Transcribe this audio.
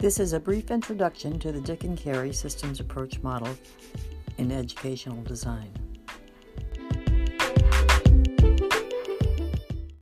This is a brief introduction to the Dick and Carey Systems Approach model in educational design.